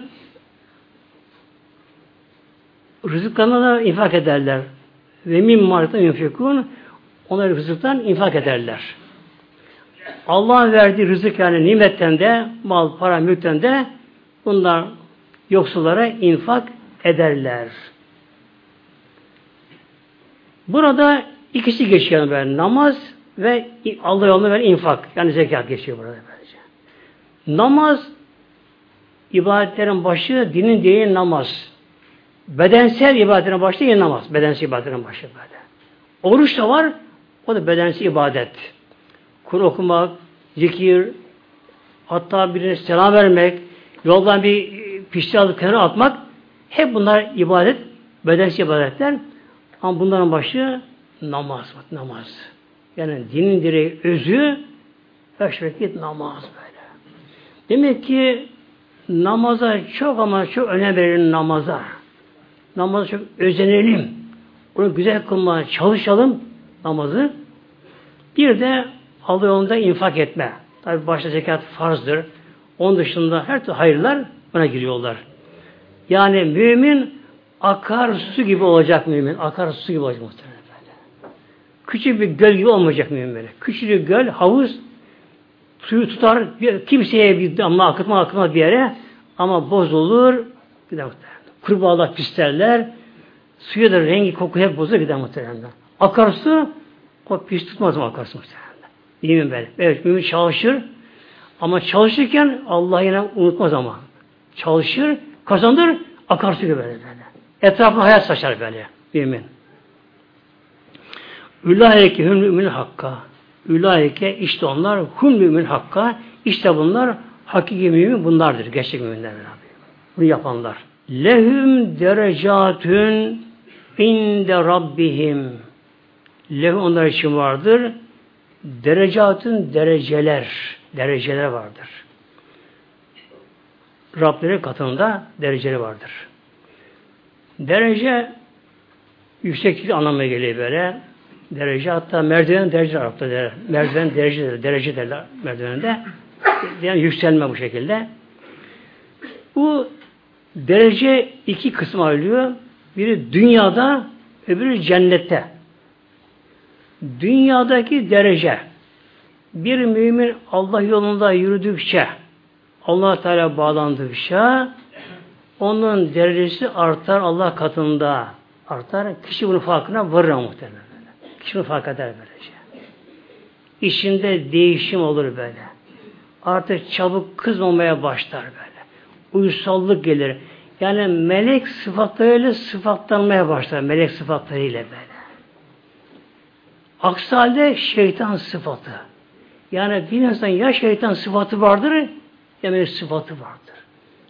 rızıklarına da infak ederler. Ve min marita yunfikun onları rızıktan infak ederler. Allah'ın verdiği rızık yani nimetten de mal, para, mülkten de bunlar yoksullara infak ederler. Burada ikisi geçiyor böyle namaz ve Allah yolunda veren infak yani zekat geçiyor burada böylece. Namaz ibadetlerin başı dinin değil namaz. Bedensel ibadetlerin başı yine namaz. Bedensel ibadetlerin başı böyle. Oruç da var. O da bedensel ibadet. Kur okumak, zikir, hatta birine selam vermek, yoldan bir pişti alıp kenara atmak hep bunlar ibadet, bedensel ibadetler. Ama bunların başı namaz. Namaz. Yani dinin direği özü beş vakit namaz böyle. Demek ki namaza çok ama çok önem verelim namaza. Namaza çok özenelim. Onu güzel kılmaya çalışalım namazı. Bir de Allah yolunda infak etme. Tabi başta zekat farzdır. Onun dışında her türlü hayırlar buna giriyorlar. Yani mümin akar su gibi olacak mümin. Akar su gibi olacak muhtemelen. Küçük bir göl gibi olmayacak mümin böyle. Küçük bir göl, havuz suyu tutar, kimseye bir damla akıtma akıtma bir yere ama bozulur, gider muhtemelen. Kurbağalar pislerler, suya da rengi koku hep bozulur gider muhtemelen. Akarsu, o pis tutmaz mı akarsu muhtemelen. Mümin böyle. Evet, mümin çalışır, ama çalışırken Allah yine unutmaz ama. Çalışır, kazandır, akarsu gibi böyle. böyle. Etrafına hayat saçar böyle mümin. Ülâike hüm mümin hakka. Ülâike işte onlar hum mümin hakka. İşte bunlar hakiki mümin bunlardır. Gerçek müminler. Bunu yapanlar. Lehum derecatün inde rabbihim. Lehum onlar için vardır. Derecatın dereceler. Dereceler vardır. Rableri katında dereceleri vardır. Derece yükseklik anlamına geliyor böyle. Derece hatta merdiven derece Arap'ta der. Merdiven derece derler. Derece derler merdivende. Yani yükselme bu şekilde. Bu derece iki kısım ayrılıyor. Biri dünyada, öbürü cennette. Dünyadaki derece bir mümin Allah yolunda yürüdükçe Allah Teala bağlandıkça onun derecesi artar Allah katında artar. Kişi bunun farkına varır muhtemelen. Kişi fark eder böylece. İçinde değişim olur böyle. Artık çabuk kızmamaya başlar böyle. Uysallık gelir. Yani melek sıfatlarıyla sıfatlanmaya başlar. Melek sıfatlarıyla böyle. Aksi halde şeytan sıfatı. Yani bir insan ya şeytan sıfatı vardır ya melek sıfatı vardır.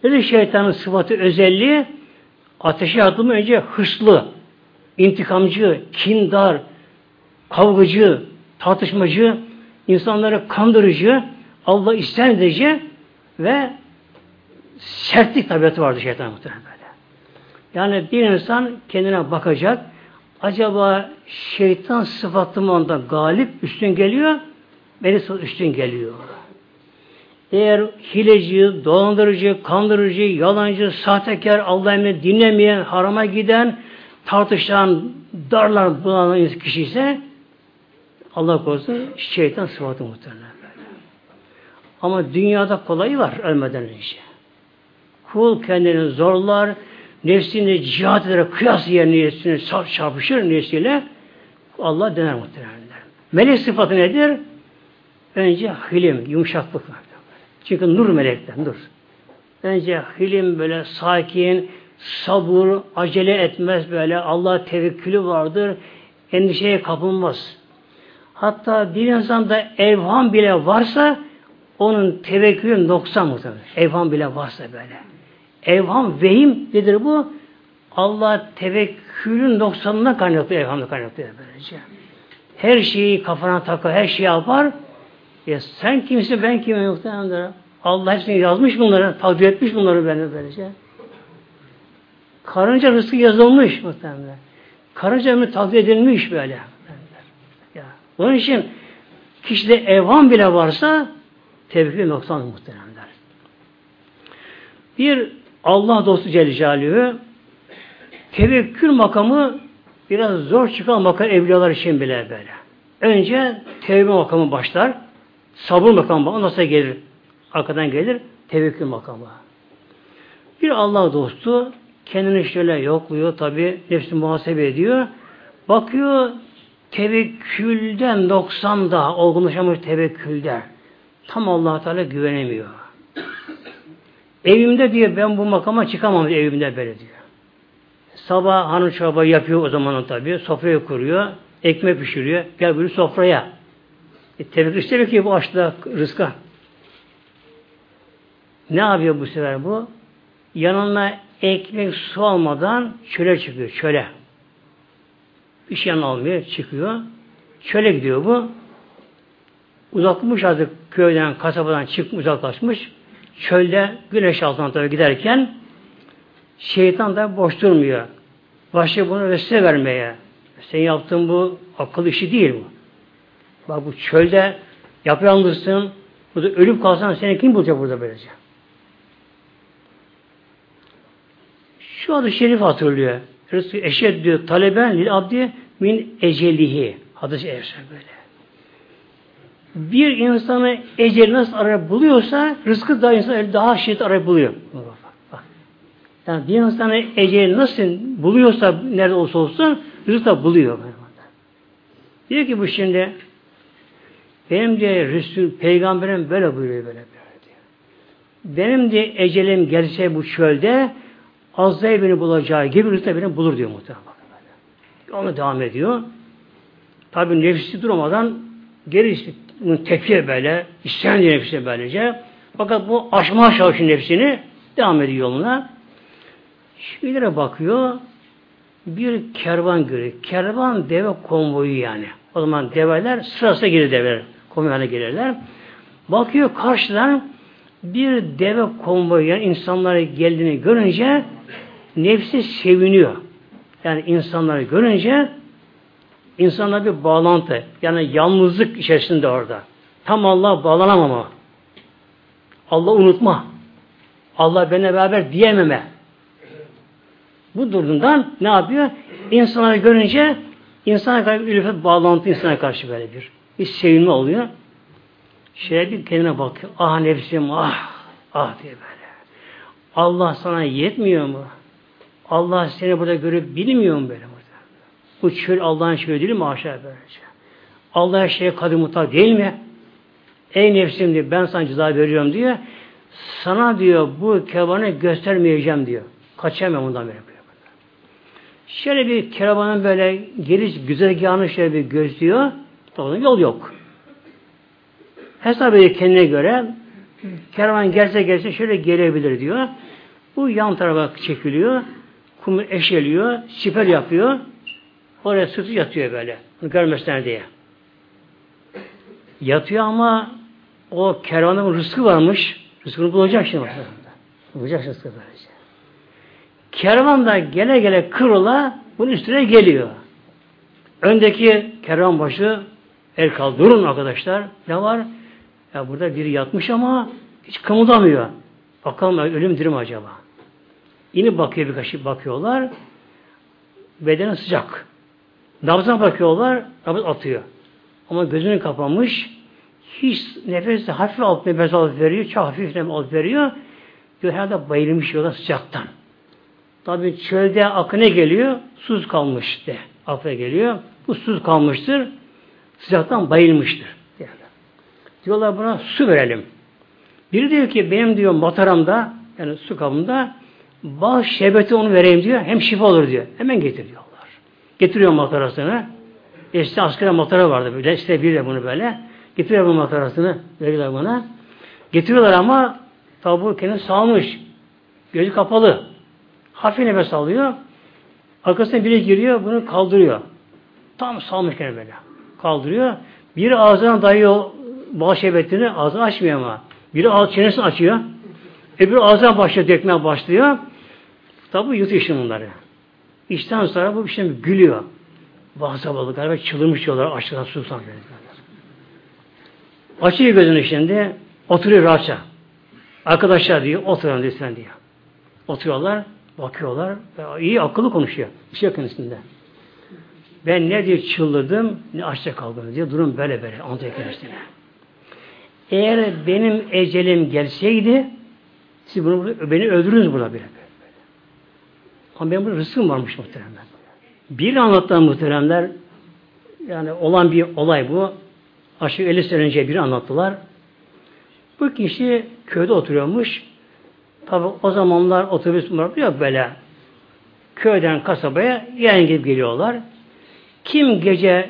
Nedir şeytanın sıfatı özelliği? Ateşe atılma önce hırslı, intikamcı, kindar, kavgacı, tartışmacı, insanları kandırıcı, Allah edici ve sertlik tabiatı vardı şeytan muhtemelen. Yani bir insan kendine bakacak, acaba şeytan sıfatı mı onda galip, üstün geliyor, melek üstün geliyor. Eğer hileci, dolandırıcı, kandırıcı, yalancı, sahtekar, Allah emrini dinlemeyen, harama giden, tartışan, darlar bulanan kişi ise Allah korusun şeytan sıfatı muhtemelen. Ama dünyada kolayı var ölmeden önce. Kul kendini zorlar, nefsini cihat ederek kıyas yerine nefsini çarpışır nefsiyle Allah dener muhtemelen. Melek sıfatı nedir? Önce hilim, yumuşaklık var. Çünkü nur melekten, nur. Önce hilim böyle sakin, sabır, acele etmez böyle. Allah tevekkülü vardır. Endişeye kapılmaz. Hatta bir insanda evham bile varsa onun tevekkülü noksan muhtemelen. Evham bile varsa böyle. Evham, vehim nedir bu? Allah tevekkülün noksanına kaynaklı evhamda kaynaklı böylece. Her şeyi kafana takar, her şeyi yapar. Ya sen kimsin, ben kimim muhtemelen. Allah hepsini yazmış bunları, takdir etmiş bunları beni böylece. Karınca rızkı yazılmış muhtemelen. Karınca ömrü takdir edilmiş böyle. Onun için kişide evham bile varsa tevekkül noksan muhtemelenler. Bir Allah dostu Celle Celaluhu tevekkül makamı biraz zor çıkan makam evliyalar için bile böyle. Önce tevbe makamı başlar. Sabır makamı ondan sonra gelir. Arkadan gelir tevekkül makamı. Bir Allah dostu kendini şöyle yokluyor tabi nefsini muhasebe ediyor. Bakıyor tevekkülden 90 da olgunlaşamış tevekkülde. Tam allah Teala güvenemiyor. Evimde diyor ben bu makama çıkamam evimde böyle diyor. Sabah hanım çorba yapıyor o zaman tabi. Sofraya kuruyor. Ekmek pişiriyor. Gel buyur sofraya. E, tevekkül istiyor ki bu açlığa rızka. Ne yapıyor bu sefer bu? Yanına ekmek su almadan çöle çıkıyor. Çöle. Bir şey almıyor. Çıkıyor. Çöle gidiyor bu. Uzakmış artık köyden, kasabadan çıkmış, uzaklaşmış. Çölde güneş altından tabii giderken şeytan da boş durmuyor. Başlıyor bunu vesile vermeye. Sen yaptığın bu akıl işi değil bu. Bak bu çölde yapayalnızsın. Burada ölüp kalsan seni kim bulacak burada böylece? Şu adı şerif hatırlıyor. Eşed diyor. Taleben lil abdi min ecelihi. Hadis-i böyle. Bir insanı ecel nasıl arayıp buluyorsa rızkı da insan daha şiddet arayıp buluyor. Yani bir insanı ecel nasıl buluyorsa nerede olsa olsun rızkı da buluyor. Diyor ki bu şimdi benim de Resul, peygamberim böyle buyuruyor böyle, böyle diyor. Benim de ecelim gelse bu çölde Azrail beni bulacağı gibi rızkı beni bulur diyor muhtemelen. Onu devam ediyor. Tabi nefsi durmadan geri tepkiye böyle, isyan ediyor nefsine böylece. Fakat bu aşmaya çalışıyor nefsini, devam ediyor yoluna. Şöyle bakıyor, bir kervan görüyor. Kervan deve konvoyu yani. O zaman develer sırasına gelir develer. Konvoyuna gelirler. Bakıyor karşıdan bir deve konvoyu yani insanları geldiğini görünce nefsi seviniyor. Yani insanları görünce insanla bir bağlantı. Yani yalnızlık içerisinde orada. Tam Allah'a bağlanamama. Allah unutma. Allah benimle beraber diyememe. Bu durumdan ne yapıyor? İnsanları görünce insana karşı bir ülfet bağlantı insana karşı böyle bir. Bir sevinme oluyor. Şöyle bir kendine bakıyor. Ah nefsim ah ah diye böyle. Allah sana yetmiyor mu? Allah seni burada görüp bilmiyor mu böyle burada? Bu çöl Allah'ın çölü değil mi aşağı böylece? Allah her şeye kadir mutlak değil mi? Ey nefsim diyor ben sana ceza veriyorum diyor. Sana diyor bu kervanı göstermeyeceğim diyor. Kaçamam bundan böyle. Şöyle bir kervanın böyle geliş güzergahını şöyle bir gözlüyor. Orada yol yok. Hesap ediyor kendine göre kervan gelse gelse şöyle gelebilir diyor. Bu yan tarafa çekiliyor. Kumu eşeliyor. Siper yapıyor. Oraya sırtı yatıyor böyle. Görmesinler diye. Yatıyor ama o kervanın rızkı varmış. Rızkını bulacak şimdi. Bulacak rızkı böylece. Kervan da gele gele kırıla bunun üstüne geliyor. Öndeki kervan başı el kaldırın arkadaşlar. Ne var? Ya burada biri yatmış ama hiç kımıldamıyor. Bakalım ölüm dirim acaba. Yine bakıyor birkaç bakıyorlar. Bedeni sıcak. Nabzına bakıyorlar. Nabız atıyor. Ama gözünü kapamış. Hiç nefes hafif alt nefes alıp veriyor. Çok hafif nefes alıp veriyor. Diyor herhalde bayılmış yola sıcaktan. Tabi çölde akı geliyor? Suz kalmış de. Akla geliyor. Bu suz kalmıştır. Sıcaktan bayılmıştır. Diyorlar buna su verelim. Biri diyor ki benim diyor mataramda yani su kabında bal şerbeti onu vereyim diyor. Hem şifa olur diyor. Hemen getiriyorlar. Getiriyor matarasını. İşte askere matara vardı böyle. İşte bir de bunu böyle. Getiriyor bu matarasını. Veriyorlar bana. Getiriyorlar ama tabi kendini sağmış. Gözü kapalı. Hafif nefes alıyor. Arkasına biri giriyor, bunu kaldırıyor. Tam salmış kendini böyle. Kaldırıyor. Biri ağzına dayıyor bal şerbetini, ağzını açmıyor ama. Biri ağız çenesini açıyor. Öbürü ağzına başlıyor, dökmeye başlıyor. Tabi yutuyor şimdi bunları. İşten sonra bu bir şey gülüyor. Bazı balık galiba çıldırmış diyorlar açlıktan susan. Açıyor gözünü şimdi, oturuyor rahatça. Arkadaşlar diyor, oturun lütfen diyor. Oturuyorlar. Bakıyorlar. iyi akıllı konuşuyor. Bir şey üstünde. Ben ne diye çıldırdım ne açta kaldım diye durum böyle böyle anlatıyor kendisine. Eğer benim ecelim gelseydi siz bunu beni öldürürüz burada böyle. Ama benim burada rızkım varmış muhteremler. Bir anlattığım muhteremler yani olan bir olay bu. Aşağı 50 sene önce biri anlattılar. Bu kişi köyde oturuyormuş. Tabi o zamanlar otobüs yok böyle. Köyden kasabaya yan gidip geliyorlar. Kim gece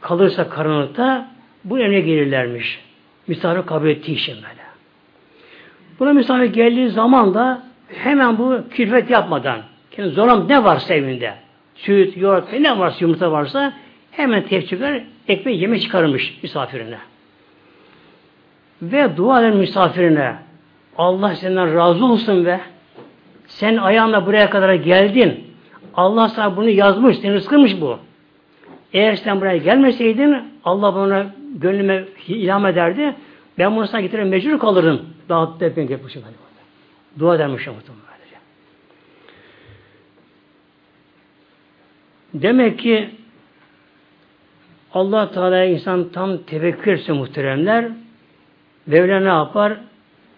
kalırsa karanlıkta bu evine gelirlermiş. Misafir kabul ettiği için böyle. Buna misafir geldiği zaman da hemen bu külfet yapmadan kendi zoram ne varsa evinde süt, yoğurt ne varsa yumurta varsa hemen tepsiler ekmeği yeme çıkarmış misafirine. Ve dua eden misafirine Allah senden razı olsun ve sen ayağınla buraya kadar geldin. Allah sana bunu yazmış, seni rızkımış bu. Eğer sen buraya gelmeseydin Allah bana gönlüme ilham ederdi. Ben bunu sana getiren mecbur kalırım. Daha da ben yapmışım. Dua edermiş muhtemelen. Demek ki Allah Teala insan tam tevekkül etse muhteremler Mevla ne yapar?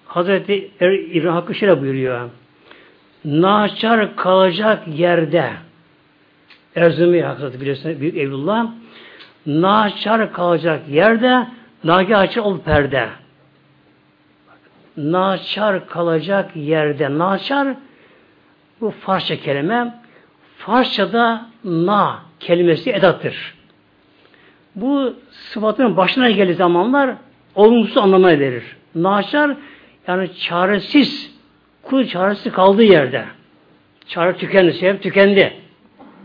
Hazreti er, İbrahim Hakkı şöyle buyuruyor. Naçar kalacak yerde Erzumi Hazreti biliyorsunuz Büyük Evlullah naçar kalacak yerde nagi açı ol perde. Naçar kalacak yerde naçar bu Farsça kelime Farsçada na kelimesi edattır. Bu sıfatın başına geldiği zamanlar olumsuz anlamına verir. Naçar yani çaresiz, kul çaresiz kaldığı yerde. Çare tükendi, sebep tükendi.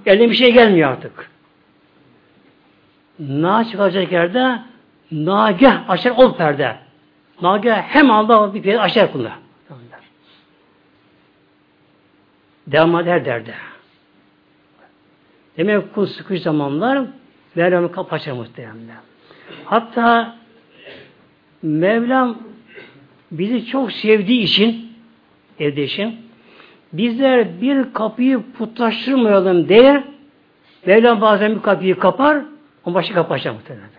Eline bir şey gelmiyor artık. Na çıkacak yerde nagah açar ol perde. Nagah hem anda bir perde açar kullar. Devam eder derde. Demek kul sıkış zamanlar Mevlam'ın kapı açar muhtemelen. Hatta Mevlam bizi çok sevdiği için evde için bizler bir kapıyı putlaştırmayalım diye Mevlam bazen bir kapıyı kapar o başka kapı açar muhtemelen.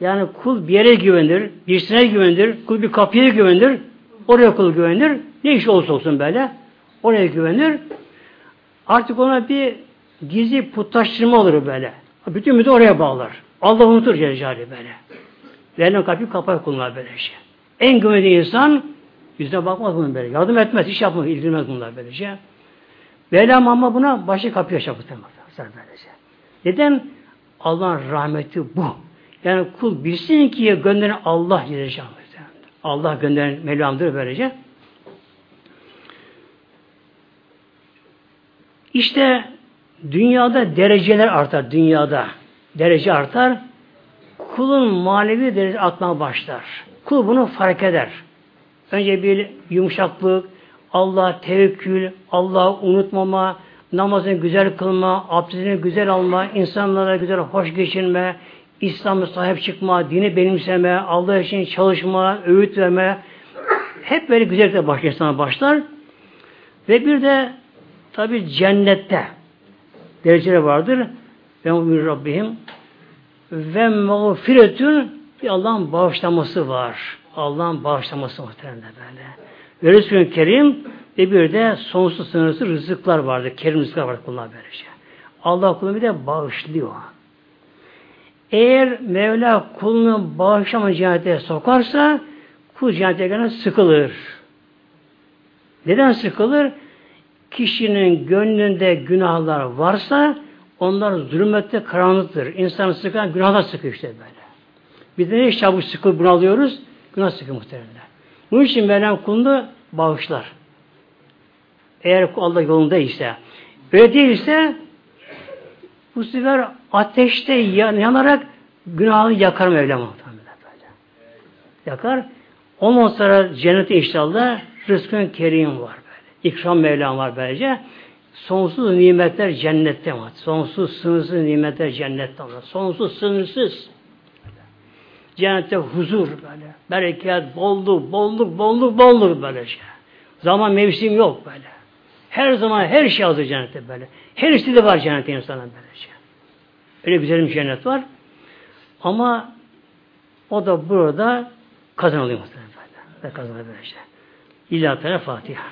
Yani kul bir yere güvenir, birisine güvenir, kul bir kapıya güvenir, oraya kul güvenir, ne iş olursa olsun böyle, oraya güvenir. Artık ona bir gizli putlaştırma olur böyle. Bütün müdür oraya bağlar. Allah unutur Celle böyle. Verilen kapıyı kapar kullar böyle şey. En güvenli insan yüzüne bakmaz bunun böyle. Yardım etmez, iş yapmaz, ilgilenmez bunlar böylece. Mevlam ama buna başı kapıya şapıtırmaz. Böylece. Neden? Allah'ın rahmeti bu. Yani kul bilsin ki gönderen Allah diyeceğim. Allah gönderen Mevlam'dır böylece. İşte dünyada dereceler artar. Dünyada derece artar. Kulun manevi derece atmaya başlar. Kul bunu fark eder. Önce bir yumuşaklık, Allah tevekkül, Allah unutmama, namazını güzel kılma, abdestini güzel alma, insanlara güzel hoş geçinme, İslam'a sahip çıkma, dini benimseme, Allah için çalışma, öğüt verme, hep böyle güzellikle başlar, insana başlar. Ve bir de tabi cennette dereceler vardır. Ve bir Rabbim ve mağfiretün bir Allah'ın bağışlaması var. Allah'ın bağışlaması muhtemelen böyle. Ve Resulü Kerim ve bir de sonsuz sınırsız rızıklar vardır. Kerim rızıklar vardır kullar böylece. Allah kulunu bir de bağışlıyor. Eğer Mevla kulunu bağışlama cennete sokarsa kul gene sıkılır. Neden sıkılır? Kişinin gönlünde günahlar varsa onlar zulmette karanlıktır. İnsanı sıkan günahlar sıkıyor işte böyle. Biz de ne çabuk sıkılıp bunalıyoruz? Günah sıkıyor muhtemelen. Bunun için Mevlam kulunu bağışlar. Eğer Allah yolunda ise. Öyle değilse bu sefer ateşte yanarak günahını yakar Mevlam muhtemelen böyle. Yakar. Ondan sonra cennete inşallah rızkın kerim var. İkram Mevlam var böylece. Sonsuz nimetler cennette var. Sonsuz sınırsız nimetler cennette var. Sonsuz sınırsız. Cennette huzur böyle. Bereket, bolluk, bolluk, bolluk, bolluk böyle şey. Zaman mevsim yok böyle. Her zaman her şey hazır cennette böyle. Her istediği var cennette insanın böyle şey. Öyle güzel bir cennet var. Ama o da burada kazanılıyor muhtemelen. Kazanılıyor böyle şey. İlla Fatiha.